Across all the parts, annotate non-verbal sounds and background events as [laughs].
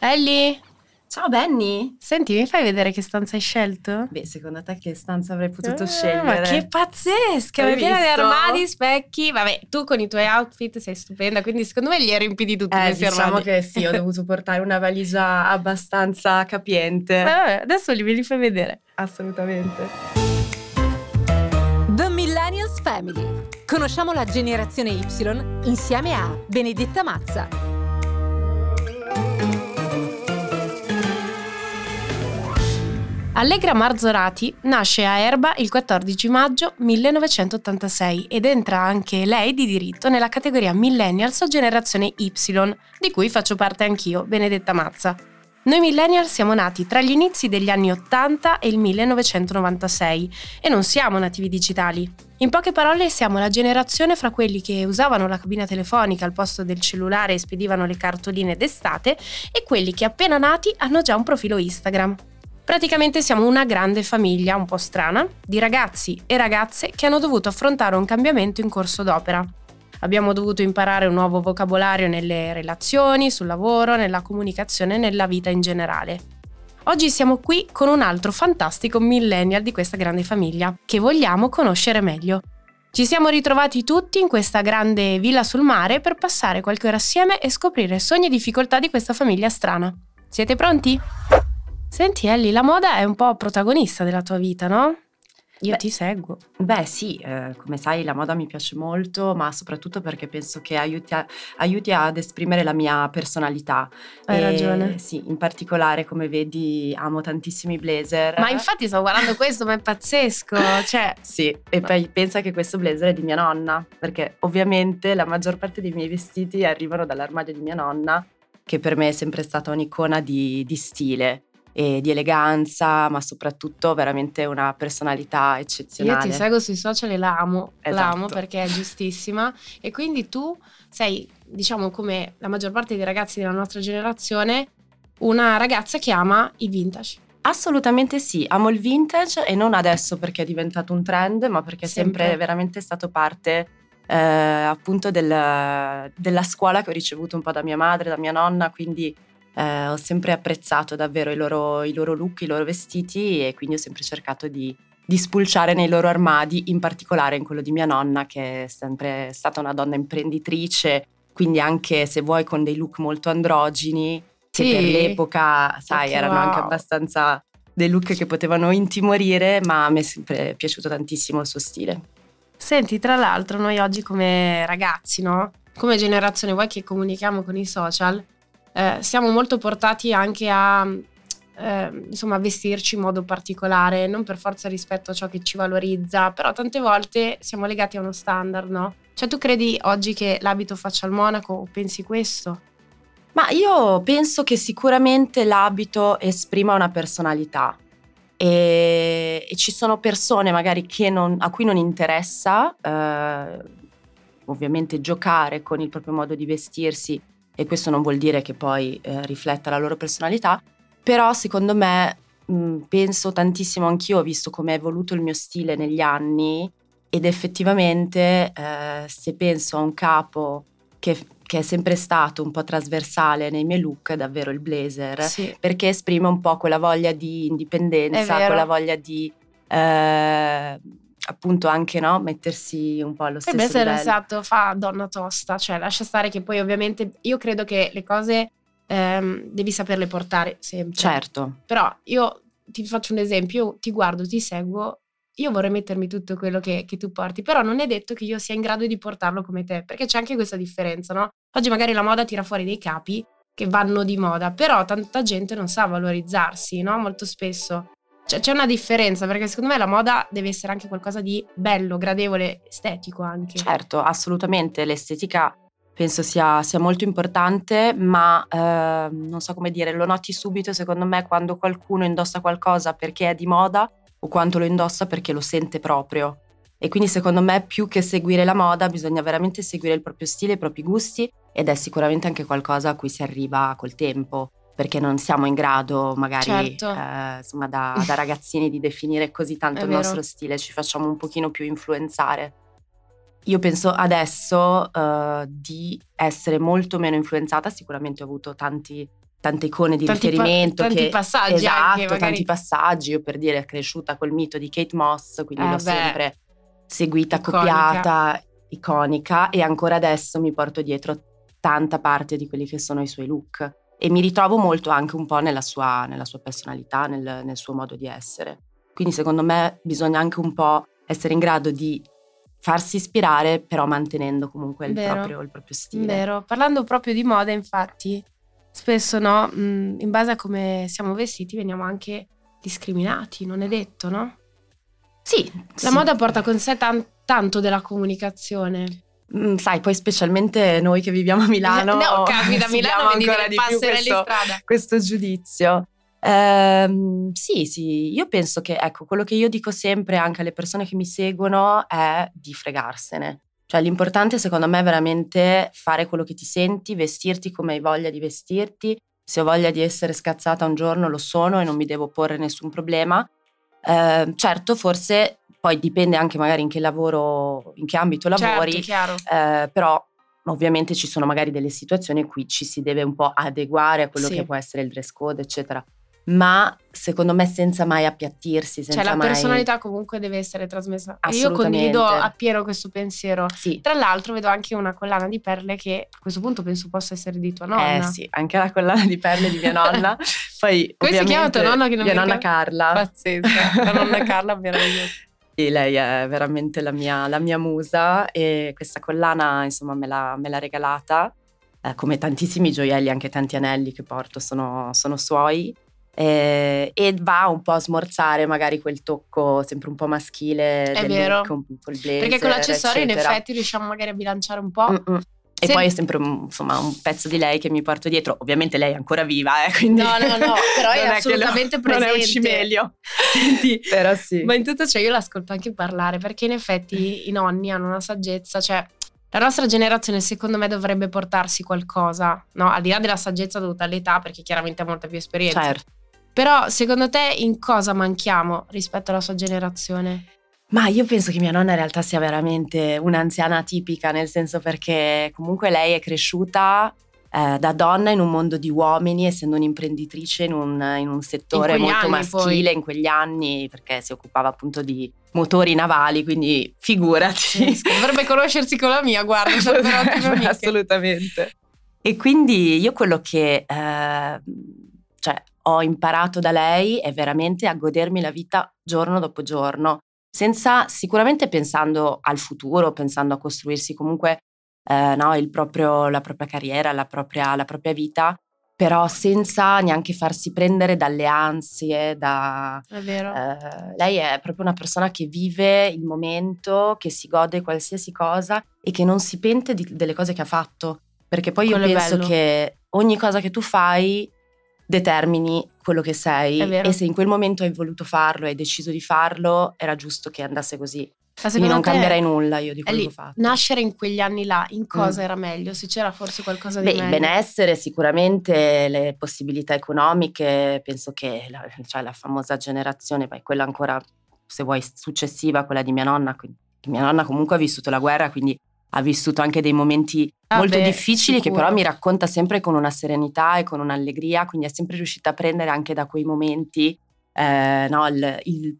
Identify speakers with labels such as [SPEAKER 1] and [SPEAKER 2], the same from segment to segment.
[SPEAKER 1] Ellie,
[SPEAKER 2] Ciao Benny!
[SPEAKER 1] senti, mi fai vedere che stanza hai scelto?
[SPEAKER 2] Beh, secondo te che stanza avrei potuto
[SPEAKER 1] Eh,
[SPEAKER 2] scegliere?
[SPEAKER 1] Ma che pazzesca!
[SPEAKER 2] Hai
[SPEAKER 1] È piena di
[SPEAKER 2] visto?
[SPEAKER 1] armadi, specchi. Vabbè, tu con i tuoi outfit sei stupenda, quindi secondo me li hai riempiti tutti
[SPEAKER 2] Eh,
[SPEAKER 1] questi
[SPEAKER 2] diciamo
[SPEAKER 1] armadi.
[SPEAKER 2] che sì, ho dovuto [laughs] portare una valigia abbastanza capiente.
[SPEAKER 1] Ma vabbè, adesso li, me li fai vedere.
[SPEAKER 2] Assolutamente.
[SPEAKER 3] The Millennials Family. Conosciamo la generazione Y insieme a Benedetta Mazza.
[SPEAKER 1] Allegra Marzorati nasce a Erba il 14 maggio 1986 ed entra anche lei di diritto nella categoria Millennials o generazione Y, di cui faccio parte anch'io, Benedetta Mazza. Noi millennials siamo nati tra gli inizi degli anni 80 e il 1996 e non siamo nativi digitali. In poche parole siamo la generazione fra quelli che usavano la cabina telefonica al posto del cellulare e spedivano le cartoline d'estate e quelli che appena nati hanno già un profilo Instagram. Praticamente siamo una grande famiglia, un po' strana, di ragazzi e ragazze che hanno dovuto affrontare un cambiamento in corso d'opera. Abbiamo dovuto imparare un nuovo vocabolario nelle relazioni, sul lavoro, nella comunicazione e nella vita in generale. Oggi siamo qui con un altro fantastico millennial di questa grande famiglia, che vogliamo conoscere meglio. Ci siamo ritrovati tutti in questa grande villa sul mare per passare qualche ora assieme e scoprire sogni e difficoltà di questa famiglia strana. Siete pronti? Senti Ellie, la moda è un po' protagonista della tua vita, no? Io
[SPEAKER 2] Beh,
[SPEAKER 1] ti seguo.
[SPEAKER 2] Beh sì, eh, come sai la moda mi piace molto, ma soprattutto perché penso che aiuti, a- aiuti ad esprimere la mia personalità.
[SPEAKER 1] Hai
[SPEAKER 2] E,
[SPEAKER 1] ragione.
[SPEAKER 2] Sì, in particolare come vedi amo tantissimi blazer.
[SPEAKER 1] Ma infatti stavo guardando questo, ma è pazzesco. Cioè, [laughs]
[SPEAKER 2] Sì, e poi pensa che questo blazer è di mia nonna, perché ovviamente la maggior parte dei miei vestiti arrivano dall'armadio di mia nonna, che per me è sempre stata un'icona di, di stile e di eleganza, ma soprattutto veramente una personalità
[SPEAKER 1] io
[SPEAKER 2] eccezionale.
[SPEAKER 1] ti seguo sui social e la amo,
[SPEAKER 2] Esatto.
[SPEAKER 1] la amo perché è giustissima. E quindi tu sei, diciamo, come la maggior parte dei ragazzi della nostra generazione, una ragazza che ama i vintage.
[SPEAKER 2] Assolutamente sì, amo il vintage e non adesso perché è diventato un trend, ma perché è sempre,
[SPEAKER 1] Sempre.
[SPEAKER 2] veramente stato parte eh, appunto del- della scuola che ho ricevuto un po' da mia madre, da mia nonna, quindi eh, ho sempre apprezzato davvero i loro, i loro look, i loro vestiti e quindi ho sempre cercato di, di spulciare nei loro armadi, in particolare in quello di mia nonna che è sempre stata una donna imprenditrice, quindi anche se vuoi con dei look molto androgini, che
[SPEAKER 1] Sì.
[SPEAKER 2] per l'epoca, sai,
[SPEAKER 1] Ok,
[SPEAKER 2] erano anche
[SPEAKER 1] wow.
[SPEAKER 2] abbastanza dei look che potevano intimorire, ma a me è sempre piaciuto tantissimo il suo stile.
[SPEAKER 1] Senti, tra l'altro, noi oggi come ragazzi, no? Come generazione, voi che comunichiamo con i social, eh, siamo molto portati anche a eh, insomma vestirci in modo particolare, non per forza rispetto a ciò che ci valorizza, però tante volte siamo legati a uno standard, no? Cioè tu credi oggi che l'abito faccia il monaco o pensi questo?
[SPEAKER 2] Ma io penso che sicuramente l'abito esprima una personalità e, e ci sono persone magari non- a cui non interessa eh, ovviamente giocare con il proprio modo di vestirsi e questo non vuol dire che poi eh, rifletta la loro personalità, però secondo me mh, penso tantissimo anch'io, ho visto come è evoluto il mio stile negli anni ed effettivamente eh, se penso a un capo che, che è sempre stato un po' trasversale nei miei look, è davvero il blazer,
[SPEAKER 1] Sì.
[SPEAKER 2] perché esprime un po' quella voglia di indipendenza, quella voglia di eh, appunto anche no, mettersi un po' allo
[SPEAKER 1] E
[SPEAKER 2] stesso
[SPEAKER 1] beh, se
[SPEAKER 2] livello.
[SPEAKER 1] esatto, fa donna tosta, cioè lascia stare che poi ovviamente io credo che le cose ehm, devi saperle portare sempre.
[SPEAKER 2] Certo,
[SPEAKER 1] Però io ti faccio un esempio, io ti guardo, ti seguo, io vorrei mettermi tutto quello che, che tu porti, però non è detto che io sia in grado di portarlo come te, perché c'è anche questa differenza, no? Oggi magari la moda tira fuori dei capi che vanno di moda, però tanta gente non sa valorizzarsi, no? Molto spesso. Cioè, c'è una differenza, perché secondo me la moda deve essere anche qualcosa di bello, gradevole, estetico anche.
[SPEAKER 2] certo, assolutamente l'estetica penso sia, sia molto importante, ma eh, non so come dire, lo noti subito secondo me quando qualcuno indossa qualcosa perché è di moda o quanto lo indossa perché lo sente proprio. E quindi secondo me più che seguire la moda bisogna veramente seguire il proprio stile, i propri gusti ed è sicuramente anche qualcosa a cui si arriva col tempo, perché non siamo in grado magari
[SPEAKER 1] Certo.
[SPEAKER 2] eh, insomma da, da ragazzini di definire così tanto
[SPEAKER 1] È
[SPEAKER 2] il
[SPEAKER 1] vero.
[SPEAKER 2] nostro stile, ci facciamo un pochino più influenzare. Io penso adesso uh, di essere molto meno influenzata, sicuramente ho avuto tanti, tante icone di
[SPEAKER 1] tanti
[SPEAKER 2] riferimento.
[SPEAKER 1] Pa- tanti
[SPEAKER 2] che,
[SPEAKER 1] passaggi
[SPEAKER 2] esatto,
[SPEAKER 1] anche, magari.
[SPEAKER 2] tanti passaggi. Io per dire è cresciuta col mito di Kate Moss, quindi
[SPEAKER 1] Eh,
[SPEAKER 2] l'ho
[SPEAKER 1] beh.
[SPEAKER 2] sempre seguita,
[SPEAKER 1] Iconica.
[SPEAKER 2] copiata, iconica e ancora adesso mi porto dietro tanta parte di quelli che sono i suoi look. E mi ritrovo molto anche un po' nella sua, nella sua personalità, nel, nel suo modo di essere. Quindi secondo me bisogna anche un po' essere in grado di farsi ispirare, però mantenendo comunque il,
[SPEAKER 1] Vero.
[SPEAKER 2] proprio, il proprio stile.
[SPEAKER 1] Vero, parlando proprio di moda, infatti, spesso no, in base a come siamo vestiti veniamo anche discriminati, non è detto, no?
[SPEAKER 2] Sì,
[SPEAKER 1] La
[SPEAKER 2] sì.
[SPEAKER 1] moda porta con sé tan- tanto della comunicazione.
[SPEAKER 2] Mm, sai, poi specialmente noi che viviamo a Milano. [laughs]
[SPEAKER 1] no, capita, a [laughs] Milano vedi le passerelle in
[SPEAKER 2] questo,
[SPEAKER 1] strada.
[SPEAKER 2] questo giudizio. Ehm, sì, sì, io penso che, ecco, quello che io dico sempre anche alle persone che mi seguono è di fregarsene. Cioè l'importante secondo me è veramente fare quello che ti senti, vestirti come hai voglia di vestirti. Se ho voglia di essere scazzata un giorno lo sono e non mi devo porre nessun problema. Ehm, certo, forse poi dipende anche magari in che lavoro, in che ambito lavori,
[SPEAKER 1] Certo, chiaro.
[SPEAKER 2] eh, però ovviamente ci sono magari delle situazioni in cui ci si deve un po' adeguare a quello
[SPEAKER 1] Sì.
[SPEAKER 2] che può essere il dress code, eccetera. Ma secondo me senza mai appiattirsi, senza
[SPEAKER 1] Cioè la
[SPEAKER 2] mai...
[SPEAKER 1] personalità comunque deve essere trasmessa. Io condivido appieno questo pensiero.
[SPEAKER 2] Sì,
[SPEAKER 1] Tra l'altro vedo anche una collana di perle che a questo punto penso possa essere di tua nonna.
[SPEAKER 2] eh sì, anche la collana di perle di mia nonna. [laughs] Poi
[SPEAKER 1] Come si chiama tua nonna che non
[SPEAKER 2] Mia
[SPEAKER 1] mi
[SPEAKER 2] nonna? Carla.
[SPEAKER 1] Pazzesca, la nonna Carla meravigliosa. [laughs]
[SPEAKER 2] Sì, lei è veramente la mia, la mia musa e questa collana insomma me l'ha, me l'ha regalata, eh, come tantissimi gioielli, anche tanti anelli che porto sono, sono suoi eh, e va un po' a smorzare magari quel tocco sempre un po' maschile
[SPEAKER 1] È vero.
[SPEAKER 2] look, il blazer,
[SPEAKER 1] Perché con l'accessorio in
[SPEAKER 2] eccetera.
[SPEAKER 1] effetti riusciamo magari a bilanciare un po'.
[SPEAKER 2] Mm-mm. E
[SPEAKER 1] Se-
[SPEAKER 2] poi è sempre un, insomma, un pezzo di lei che mi porto dietro. Ovviamente lei è ancora viva, eh, quindi
[SPEAKER 1] No, no, no, però è [laughs]
[SPEAKER 2] che lo-
[SPEAKER 1] assolutamente
[SPEAKER 2] Non è un
[SPEAKER 1] presente.
[SPEAKER 2] cimelio. [laughs] Però sì.
[SPEAKER 1] Ma in tutto ciò io l'ascolto anche parlare perché in effetti i nonni hanno una saggezza, cioè la nostra generazione secondo me dovrebbe portarsi qualcosa, no? Al di là della saggezza dovuta all'età perché chiaramente ha molta più esperienza.
[SPEAKER 2] Certo.
[SPEAKER 1] Però secondo te in cosa manchiamo rispetto alla sua generazione?
[SPEAKER 2] Ma io penso che mia nonna in realtà sia veramente un'anziana tipica, nel senso perché comunque lei è cresciuta eh, da donna in un mondo di uomini, essendo un'imprenditrice in un, in un settore
[SPEAKER 1] quegli
[SPEAKER 2] molto maschile
[SPEAKER 1] poi.
[SPEAKER 2] in quegli anni, perché si occupava appunto di motori navali, quindi figurati.
[SPEAKER 1] Dovrebbe conoscersi con la mia, guarda, sarebbero ottime amiche.
[SPEAKER 2] Assolutamente. E quindi io quello che eh, cioè, ho imparato da lei è veramente a godermi la vita giorno dopo giorno, senza sicuramente pensando al futuro, pensando a costruirsi comunque eh, no, il proprio- la propria carriera, la propria, la propria vita, però senza neanche farsi prendere dalle ansie, da,
[SPEAKER 1] È vero.
[SPEAKER 2] eh, lei è proprio una persona che vive il momento, che si gode qualsiasi cosa e che non si pente di- delle cose che ha fatto. Perché poi io
[SPEAKER 1] Quello è
[SPEAKER 2] penso
[SPEAKER 1] bello.
[SPEAKER 2] che ogni cosa che tu fai determini quello che sei e se in quel momento hai voluto farlo e hai deciso di farlo, era giusto che andasse così. Quindi non cambierei nulla io di quello
[SPEAKER 1] lì,
[SPEAKER 2] che ho fatto.
[SPEAKER 1] Nascere in quegli anni là, in cosa
[SPEAKER 2] Mm.
[SPEAKER 1] era meglio? Se c'era forse qualcosa di
[SPEAKER 2] Beh, il
[SPEAKER 1] meglio?
[SPEAKER 2] benessere sicuramente, le possibilità economiche, penso che la, cioè la famosa generazione, poi quella ancora, se vuoi, successiva, quella di mia nonna, quindi- mia nonna comunque ha vissuto la guerra, quindi ha vissuto anche dei momenti
[SPEAKER 1] Ah,
[SPEAKER 2] molto
[SPEAKER 1] beh,
[SPEAKER 2] difficili che
[SPEAKER 1] sicuro.
[SPEAKER 2] però mi racconta sempre con una serenità e con un'allegria, quindi è sempre riuscita a prendere anche da quei momenti eh, no, il- il-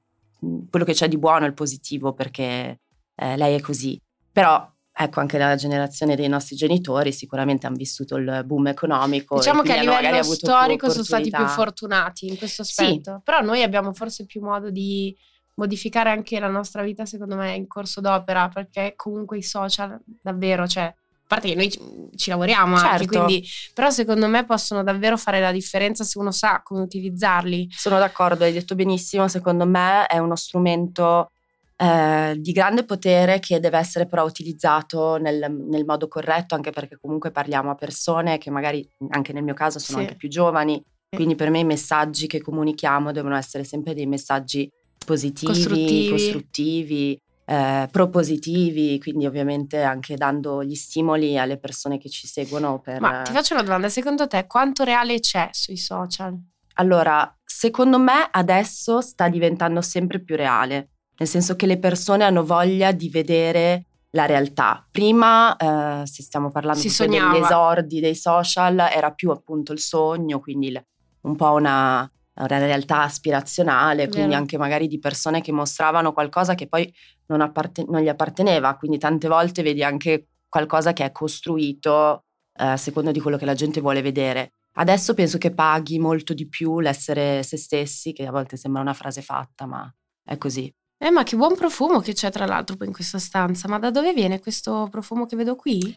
[SPEAKER 2] quello che c'è di buono, il positivo, perché eh, lei è così. Però ecco, anche la generazione dei nostri genitori sicuramente hanno vissuto il boom economico.
[SPEAKER 1] Diciamo
[SPEAKER 2] e
[SPEAKER 1] che a livello storico sono stati più fortunati in questo
[SPEAKER 2] Sì.
[SPEAKER 1] aspetto. Però noi abbiamo forse più modo di modificare anche la nostra vita, secondo me, in corso d'opera, perché comunque i social davvero, cioè, a parte che noi ci, ci lavoriamo anche,
[SPEAKER 2] Certo.
[SPEAKER 1] quindi, però secondo me possono davvero fare la differenza se uno sa come utilizzarli.
[SPEAKER 2] Sono d'accordo, hai detto benissimo, secondo me è uno strumento eh, di grande potere che deve essere però utilizzato nel, nel modo corretto, anche perché comunque parliamo a persone che magari, anche nel mio caso, sono
[SPEAKER 1] Sì.
[SPEAKER 2] anche più giovani, quindi per me i messaggi che comunichiamo devono essere sempre dei messaggi positivi,
[SPEAKER 1] Costruttivi.
[SPEAKER 2] costruttivi, eh, propositivi, quindi ovviamente anche dando gli stimoli alle persone che ci seguono per...
[SPEAKER 1] Ma ti faccio una domanda, secondo te quanto reale c'è sui social?
[SPEAKER 2] Allora, secondo me adesso sta diventando sempre più reale, nel senso che le persone hanno voglia di vedere la realtà. Prima, eh, se stiamo parlando degli esordi dei social, era più appunto il sogno, quindi il- un po' una, una realtà aspirazionale, quindi
[SPEAKER 1] Vero.
[SPEAKER 2] anche magari di persone che mostravano qualcosa che poi non, apparte- non gli apparteneva, quindi tante volte vedi anche qualcosa che è costruito eh, a seconda di quello che la gente vuole vedere. Adesso penso che paghi molto di più l'essere se stessi, che a volte sembra una frase fatta, ma è così.
[SPEAKER 1] Eh, ma che buon profumo che c'è tra l'altro in questa stanza. Ma da dove viene questo profumo che vedo qui?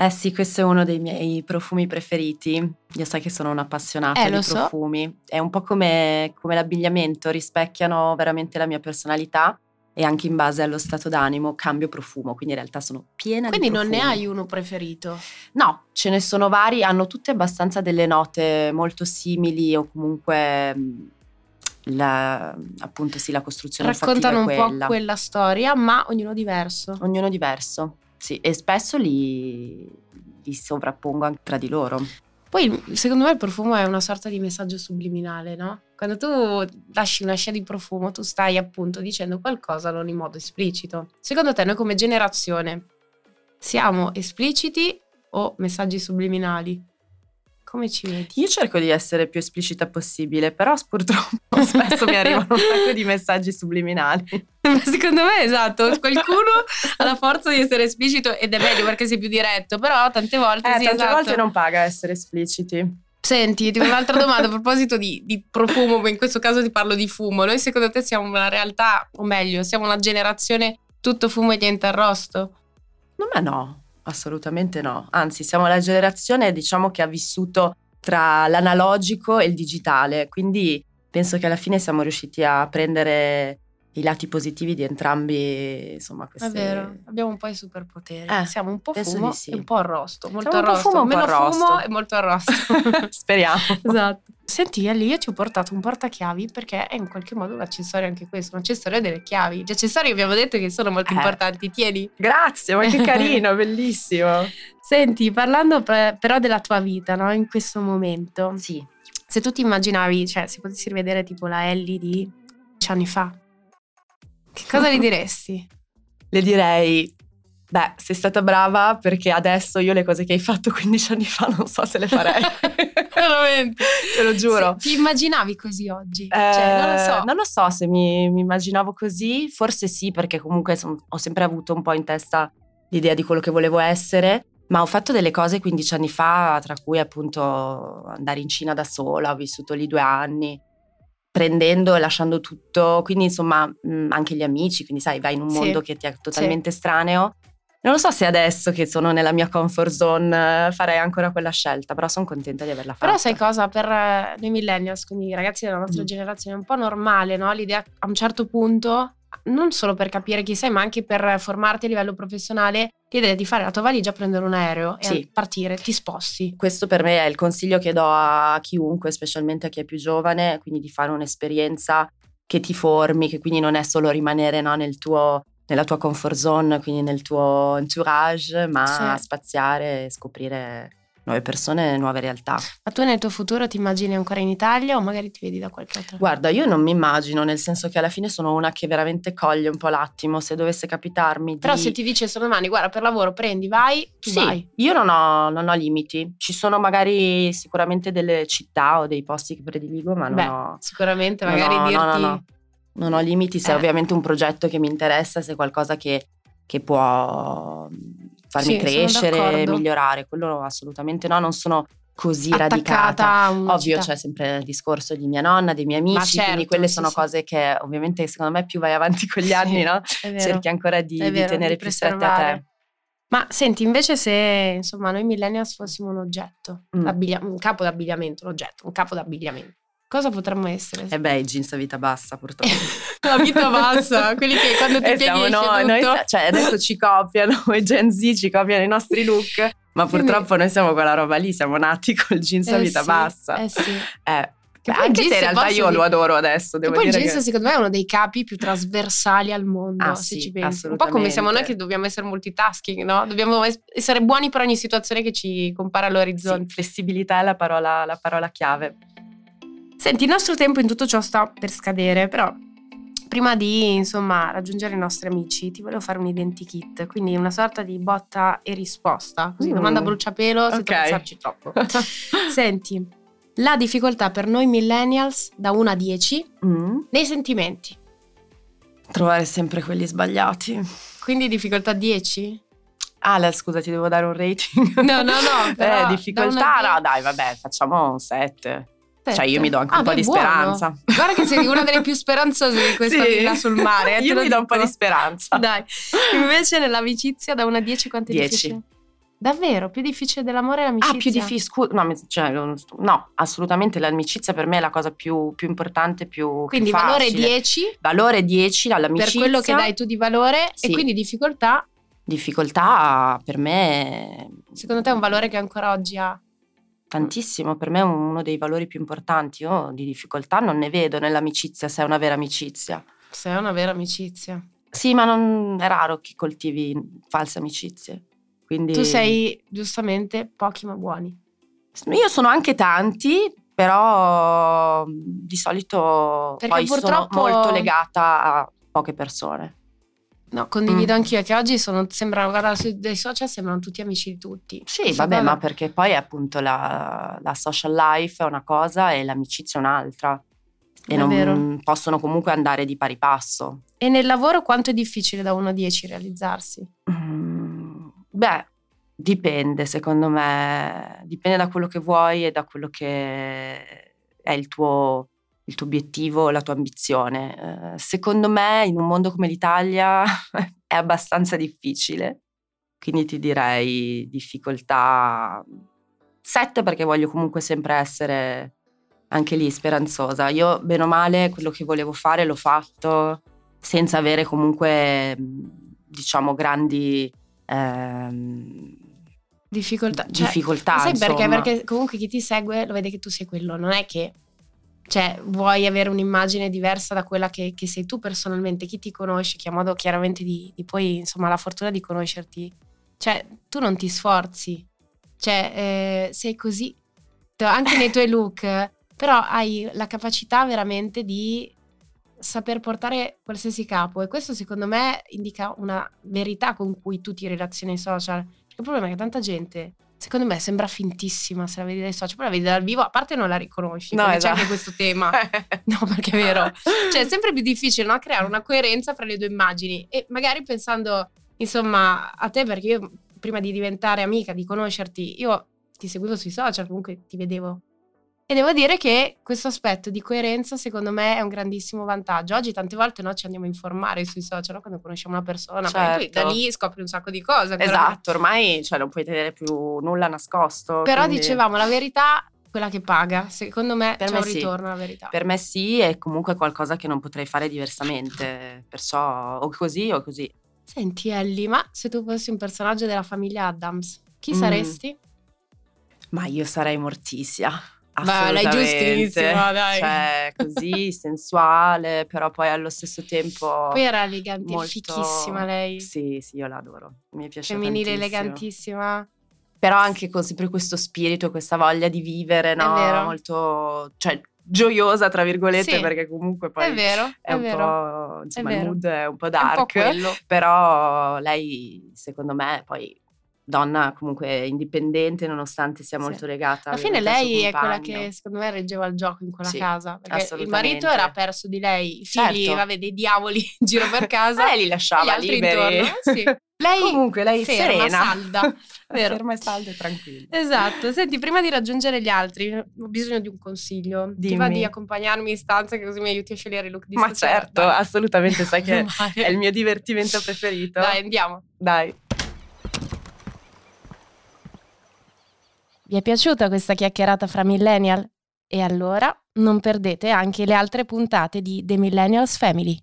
[SPEAKER 2] Eh sì, questo è uno dei miei profumi preferiti. Io sai che sono un'appassionata
[SPEAKER 1] Eh,
[SPEAKER 2] di
[SPEAKER 1] lo so.
[SPEAKER 2] profumi. È un po' come, come l'abbigliamento, rispecchiano veramente la mia personalità e anche in base allo stato d'animo cambio profumo, quindi in realtà sono piena
[SPEAKER 1] Quindi
[SPEAKER 2] di
[SPEAKER 1] non
[SPEAKER 2] profumi.
[SPEAKER 1] ne hai uno preferito.
[SPEAKER 2] No, ce ne sono vari, hanno tutte abbastanza delle note molto simili o comunque mh, la, appunto sì, la costruzione
[SPEAKER 1] Raccontano un
[SPEAKER 2] olfattiva è
[SPEAKER 1] po'
[SPEAKER 2] quella.
[SPEAKER 1] quella storia, ma ognuno diverso.
[SPEAKER 2] Ognuno diverso, sì, e spesso li, li sovrappongo anche tra di loro.
[SPEAKER 1] Poi, secondo me, il profumo è una sorta di messaggio subliminale, no? Quando tu lasci una scia di profumo, tu stai appunto dicendo qualcosa non in modo esplicito. Secondo te, noi come generazione siamo espliciti o messaggi subliminali? Come ci vedi?
[SPEAKER 2] Io cerco di essere più esplicita possibile, però purtroppo [laughs] spesso mi arrivano un sacco di messaggi subliminali.
[SPEAKER 1] Secondo me, esatto, qualcuno ha la forza di essere esplicito ed è meglio perché sei più diretto, però tante volte
[SPEAKER 2] Eh,
[SPEAKER 1] sì,
[SPEAKER 2] tante
[SPEAKER 1] esatto.
[SPEAKER 2] volte non paga essere espliciti.
[SPEAKER 1] Senti, ti un'altra domanda a [laughs] proposito di, di profumo, in questo caso ti parlo di fumo. Noi secondo te siamo una realtà, o meglio, siamo una generazione tutto fumo e niente arrosto?
[SPEAKER 2] No, ma no, assolutamente no. Anzi, siamo la generazione, diciamo, che ha vissuto tra l'analogico e il digitale, quindi penso che alla fine siamo riusciti a prendere i lati positivi di entrambi, insomma,
[SPEAKER 1] È
[SPEAKER 2] queste...
[SPEAKER 1] vero, abbiamo un po' i superpoteri.
[SPEAKER 2] Eh,
[SPEAKER 1] siamo un po' fumo
[SPEAKER 2] sì.
[SPEAKER 1] e un po' arrosto. Molto
[SPEAKER 2] Siamo
[SPEAKER 1] arrosto.
[SPEAKER 2] fumo
[SPEAKER 1] Meno
[SPEAKER 2] arrosto.
[SPEAKER 1] fumo e molto arrosto. [laughs]
[SPEAKER 2] Speriamo. [laughs]
[SPEAKER 1] esatto. Senti, Ellie, io ti ho portato un portachiavi perché è in qualche modo un accessorio anche questo, un accessorio delle chiavi. Gli accessori abbiamo detto che sono molto
[SPEAKER 2] Eh.
[SPEAKER 1] importanti, tieni.
[SPEAKER 2] Grazie, ma che carino, [laughs] bellissimo.
[SPEAKER 1] Senti, parlando pe- però della tua vita, no? In questo momento,
[SPEAKER 2] Sì.
[SPEAKER 1] se tu ti immaginavi, cioè, se potessi rivedere tipo la Ellie di 10 anni fa, che cosa gli diresti? [laughs]
[SPEAKER 2] Le direi, beh, sei stata brava perché adesso io le cose che hai fatto 15 anni fa non so se le farei. [laughs]
[SPEAKER 1] Veramente.
[SPEAKER 2] Te lo giuro.
[SPEAKER 1] Se ti immaginavi così oggi? cioè, non lo
[SPEAKER 2] Eh,
[SPEAKER 1] so.
[SPEAKER 2] non lo so se mi, mi immaginavo così, forse sì, perché comunque son- ho sempre avuto un po' in testa l'idea di quello che volevo essere. Ma ho fatto delle cose 15 anni fa, tra cui appunto andare in Cina da sola, ho vissuto lì due anni, prendendo e lasciando tutto, quindi insomma mh, anche gli amici, quindi sai, vai in un
[SPEAKER 1] Sì.
[SPEAKER 2] mondo che ti è totalmente estraneo. Non lo so se adesso che sono nella mia comfort zone eh, farei ancora quella scelta, però sono contenta di averla fatta.
[SPEAKER 1] Però sai cosa? Per eh, noi millennials, quindi i ragazzi della nostra
[SPEAKER 2] Mm.
[SPEAKER 1] generazione, è un po' normale, no? L'idea a un certo punto, non solo per capire chi sei, ma anche per formarti a livello professionale, l'idea di fare la tua valigia, prendere un aereo e
[SPEAKER 2] Sì.
[SPEAKER 1] partire, ti sposti.
[SPEAKER 2] Questo per me è il consiglio che do a chiunque, specialmente a chi è più giovane, quindi di fare un'esperienza che ti formi, che quindi non è solo rimanere no, nel tuo- nella tua comfort zone, quindi nel tuo entourage, ma
[SPEAKER 1] Sì.
[SPEAKER 2] spaziare e scoprire nuove persone nuove realtà.
[SPEAKER 1] Ma tu nel tuo futuro ti immagini ancora in Italia o magari ti vedi da qualche altra
[SPEAKER 2] Guarda, io non mi immagino, nel senso che alla fine sono una che veramente coglie un po' l'attimo, se dovesse capitarmi di...
[SPEAKER 1] Però se ti dicessero domani, guarda, per lavoro prendi, vai, tu
[SPEAKER 2] Sì,
[SPEAKER 1] vai.
[SPEAKER 2] io non ho, non ho limiti. Ci sono magari sicuramente delle città o dei posti che prediligo, ma non
[SPEAKER 1] Beh,
[SPEAKER 2] ho...
[SPEAKER 1] Sicuramente
[SPEAKER 2] No,
[SPEAKER 1] magari
[SPEAKER 2] no, no,
[SPEAKER 1] dirti...
[SPEAKER 2] no, no. Non ho limiti se
[SPEAKER 1] Eh.
[SPEAKER 2] è ovviamente un progetto che mi interessa, se è qualcosa che, che può farmi
[SPEAKER 1] Sì,
[SPEAKER 2] crescere, migliorare. Quello assolutamente no, non sono così
[SPEAKER 1] attaccata
[SPEAKER 2] radicata. Ovvio, c'è sempre il discorso di mia nonna, dei miei amici,
[SPEAKER 1] certo,
[SPEAKER 2] quindi quelle
[SPEAKER 1] sì,
[SPEAKER 2] sono
[SPEAKER 1] sì.
[SPEAKER 2] cose che ovviamente secondo me più vai avanti con gli anni, no?
[SPEAKER 1] Vero.
[SPEAKER 2] Cerchi ancora di,
[SPEAKER 1] È
[SPEAKER 2] di
[SPEAKER 1] vero,
[SPEAKER 2] tenere
[SPEAKER 1] di
[SPEAKER 2] più strette a te.
[SPEAKER 1] Ma senti, invece se insomma noi millennials fossimo un oggetto,
[SPEAKER 2] Mm.
[SPEAKER 1] un capo d'abbigliamento, un oggetto, un capo d'abbigliamento, cosa potremmo essere?
[SPEAKER 2] E beh, i jeans a vita bassa purtroppo. [laughs]
[SPEAKER 1] La vita bassa, quelli che quando ti
[SPEAKER 2] Eh,
[SPEAKER 1] pieghi
[SPEAKER 2] siamo
[SPEAKER 1] esce
[SPEAKER 2] noi, cioè adesso ci copiano, [laughs] i Gen Z ci copiano i nostri look, ma purtroppo noi siamo quella roba lì, siamo nati col jeans a
[SPEAKER 1] Eh
[SPEAKER 2] vita
[SPEAKER 1] sì,
[SPEAKER 2] bassa.
[SPEAKER 1] Eh sì.
[SPEAKER 2] Eh,
[SPEAKER 1] Che
[SPEAKER 2] beh,
[SPEAKER 1] il
[SPEAKER 2] anche se in realtà io
[SPEAKER 1] dire-
[SPEAKER 2] lo adoro adesso,
[SPEAKER 1] Che
[SPEAKER 2] devo
[SPEAKER 1] poi il
[SPEAKER 2] dire
[SPEAKER 1] jeans
[SPEAKER 2] che...
[SPEAKER 1] secondo me è uno dei capi più trasversali al mondo,
[SPEAKER 2] Ah,
[SPEAKER 1] se
[SPEAKER 2] sì,
[SPEAKER 1] ci pensi. Un po' come siamo noi che dobbiamo essere multitasking, no? Dobbiamo es- essere buoni per ogni situazione che ci compara
[SPEAKER 2] Sì,
[SPEAKER 1] all'orizzonte.
[SPEAKER 2] flessibilità è la parola, la parola chiave.
[SPEAKER 1] Senti, il nostro tempo in tutto ciò sta per scadere, però Prima di insomma raggiungere i nostri amici, ti volevo fare un identikit, quindi una sorta di botta e risposta. Così
[SPEAKER 2] Mm.
[SPEAKER 1] domanda a bruciapelo senza
[SPEAKER 2] Ok.
[SPEAKER 1] pensarci troppo. [laughs] Senti, la difficoltà per noi millennials da 1 a 10
[SPEAKER 2] Mm.
[SPEAKER 1] nei sentimenti.
[SPEAKER 2] Trovare sempre quelli sbagliati.
[SPEAKER 1] Quindi difficoltà 10?
[SPEAKER 2] Ah, scusa, ti devo dare un rating?
[SPEAKER 1] No, no, no, [laughs] però
[SPEAKER 2] eh, difficoltà, no, dai, vabbè, facciamo un 7. Cioè, io mi do anche
[SPEAKER 1] Ah,
[SPEAKER 2] un po'
[SPEAKER 1] beh,
[SPEAKER 2] di
[SPEAKER 1] buono.
[SPEAKER 2] speranza.
[SPEAKER 1] Guarda che sei una delle più speranzose di questa [laughs]
[SPEAKER 2] Sì.
[SPEAKER 1] villa sul mare. eh,
[SPEAKER 2] Io mi do un po'
[SPEAKER 1] dico.
[SPEAKER 2] di speranza.
[SPEAKER 1] Dai, invece nell'amicizia da 1 a 10 quanto è
[SPEAKER 2] 10.
[SPEAKER 1] difficile? Davvero? Più difficile dell'amore è l'amicizia?
[SPEAKER 2] Ah, più difficile, scusa, no, cioè, no, assolutamente l'amicizia per me è la cosa più, più importante, più
[SPEAKER 1] Quindi
[SPEAKER 2] più
[SPEAKER 1] valore
[SPEAKER 2] facile.
[SPEAKER 1] 10
[SPEAKER 2] Valore 10
[SPEAKER 1] per
[SPEAKER 2] all'amicizia.
[SPEAKER 1] quello che dai tu di valore
[SPEAKER 2] Sì.
[SPEAKER 1] e quindi difficoltà,
[SPEAKER 2] Difficoltà per me
[SPEAKER 1] secondo te è un valore che ancora oggi ha?
[SPEAKER 2] Tantissimo, per me è uno dei valori più importanti. Io di difficoltà non ne vedo nell'amicizia se è una vera amicizia.
[SPEAKER 1] Se è una vera amicizia.
[SPEAKER 2] Sì, ma non è raro che coltivi false amicizie. Quindi
[SPEAKER 1] Tu sei giustamente pochi ma buoni.
[SPEAKER 2] Io sono anche tanti, però di solito
[SPEAKER 1] Perché purtroppo-
[SPEAKER 2] sono molto legata a poche persone.
[SPEAKER 1] No, condivido
[SPEAKER 2] Mm.
[SPEAKER 1] anch'io che oggi sono, sembrano, guarda, dei social sembrano tutti amici di tutti.
[SPEAKER 2] Sì,
[SPEAKER 1] Questa
[SPEAKER 2] vabbè,
[SPEAKER 1] cosa-
[SPEAKER 2] ma perché poi appunto la, la social life è una cosa e l'amicizia è un'altra. E
[SPEAKER 1] È
[SPEAKER 2] non
[SPEAKER 1] vero.
[SPEAKER 2] possono comunque andare di pari passo.
[SPEAKER 1] E nel lavoro quanto è difficile da 1 a 10 realizzarsi?
[SPEAKER 2] Mm, beh, dipende secondo me, dipende da quello che vuoi e da quello che è il tuo, il tuo obiettivo, la tua ambizione. Eh, secondo me in un mondo come l'Italia [laughs] è abbastanza difficile, quindi ti direi difficoltà 7 perché voglio comunque sempre essere anche lì speranzosa. Io bene o male quello che volevo fare l'ho fatto senza avere comunque mh, diciamo grandi ehm,
[SPEAKER 1] Difficoltà. Cioè,
[SPEAKER 2] difficoltà.
[SPEAKER 1] Sai perché? Perché comunque chi ti segue lo vede che tu sei quello, non è che cioè, vuoi avere un'immagine diversa da quella che, che sei tu personalmente, chi ti conosce, chi ha modo chiaramente di, di poi, insomma, la fortuna di conoscerti, cioè, tu non ti sforzi, cioè, eh, sei così, anche nei tuoi look, però hai la capacità veramente di saper portare qualsiasi capo. E questo secondo me indica una verità con cui tu ti relazioni ai social. Il problema è che tanta gente, secondo me, sembra fintissima se la vedi dai social, poi la vedi dal vivo, a parte non la riconosci,
[SPEAKER 2] No, esatto.
[SPEAKER 1] c'è anche questo tema. [laughs] No, perché è vero. [laughs] Cioè, è sempre più difficile no? creare una coerenza fra le due immagini. E magari pensando, insomma, a te, perché io prima di diventare amica, di conoscerti, io ti seguivo sui social, comunque ti vedevo. E devo dire che questo aspetto di coerenza, secondo me, è un grandissimo vantaggio. Oggi tante volte no, ci andiamo a informare sui social, no? quando conosciamo una persona, poi poi da
[SPEAKER 2] Certo.
[SPEAKER 1] lì scopri un sacco di cose.
[SPEAKER 2] Esatto, ormai cioè, non puoi tenere più nulla nascosto.
[SPEAKER 1] Però
[SPEAKER 2] quindi
[SPEAKER 1] dicevamo, la verità, quella che paga. Secondo me
[SPEAKER 2] Per
[SPEAKER 1] c'è
[SPEAKER 2] me
[SPEAKER 1] un
[SPEAKER 2] sì.
[SPEAKER 1] ritorno alla verità.
[SPEAKER 2] Per me sì, è comunque qualcosa che non potrei fare diversamente. Perciò o così o così.
[SPEAKER 1] Senti Ellie, ma se tu fossi un personaggio della famiglia Adams, chi
[SPEAKER 2] Mm.
[SPEAKER 1] saresti?
[SPEAKER 2] Ma io sarei Morticia.
[SPEAKER 1] Beh, lei giustissima, dai.
[SPEAKER 2] Cioè, così, sensuale, però poi allo stesso tempo...
[SPEAKER 1] Poi era elegante,
[SPEAKER 2] molto-
[SPEAKER 1] fichissima lei.
[SPEAKER 2] Sì, sì, io l'adoro. Mi piace
[SPEAKER 1] Femminile
[SPEAKER 2] tantissimo.
[SPEAKER 1] elegantissima.
[SPEAKER 2] Però anche con sempre questo spirito, questa voglia di vivere, no?
[SPEAKER 1] vero.
[SPEAKER 2] Molto, cioè, gioiosa, tra virgolette,
[SPEAKER 1] Sì.
[SPEAKER 2] perché comunque poi
[SPEAKER 1] è vero,
[SPEAKER 2] è,
[SPEAKER 1] è,
[SPEAKER 2] un
[SPEAKER 1] vero.
[SPEAKER 2] po', insomma,
[SPEAKER 1] È
[SPEAKER 2] il mood è un po'
[SPEAKER 1] È un po'
[SPEAKER 2] dark.
[SPEAKER 1] quello.
[SPEAKER 2] però lei, secondo me, poi donna comunque indipendente, nonostante sia
[SPEAKER 1] Sì.
[SPEAKER 2] molto legata.
[SPEAKER 1] Alla fine lei è quella che secondo me reggeva il gioco in quella
[SPEAKER 2] Sì,
[SPEAKER 1] casa. Perché il marito era perso di lei, i figli,
[SPEAKER 2] Certo.
[SPEAKER 1] vabbè, dei diavoli in giro per [laughs] casa.
[SPEAKER 2] Lei li
[SPEAKER 1] gli
[SPEAKER 2] lasciava
[SPEAKER 1] altri
[SPEAKER 2] liberi.
[SPEAKER 1] intorno. eh, sì. [laughs] Lei
[SPEAKER 2] Comunque lei
[SPEAKER 1] ferma,
[SPEAKER 2] serena.
[SPEAKER 1] salda. [laughs] Vero.
[SPEAKER 2] Ferma e salda e tranquilla.
[SPEAKER 1] Esatto, senti, prima di raggiungere gli altri ho bisogno di un consiglio. Ti va
[SPEAKER 2] Dimmi.
[SPEAKER 1] di accompagnarmi in stanza che così mi aiuti a scegliere il look di
[SPEAKER 2] Ma certo,
[SPEAKER 1] Dai.
[SPEAKER 2] assolutamente, sai che è il mio divertimento preferito.
[SPEAKER 1] Dai, andiamo.
[SPEAKER 2] Dai.
[SPEAKER 1] Vi è piaciuta questa chiacchierata fra millennial? E allora non perdete anche le altre puntate di The Millennials Family.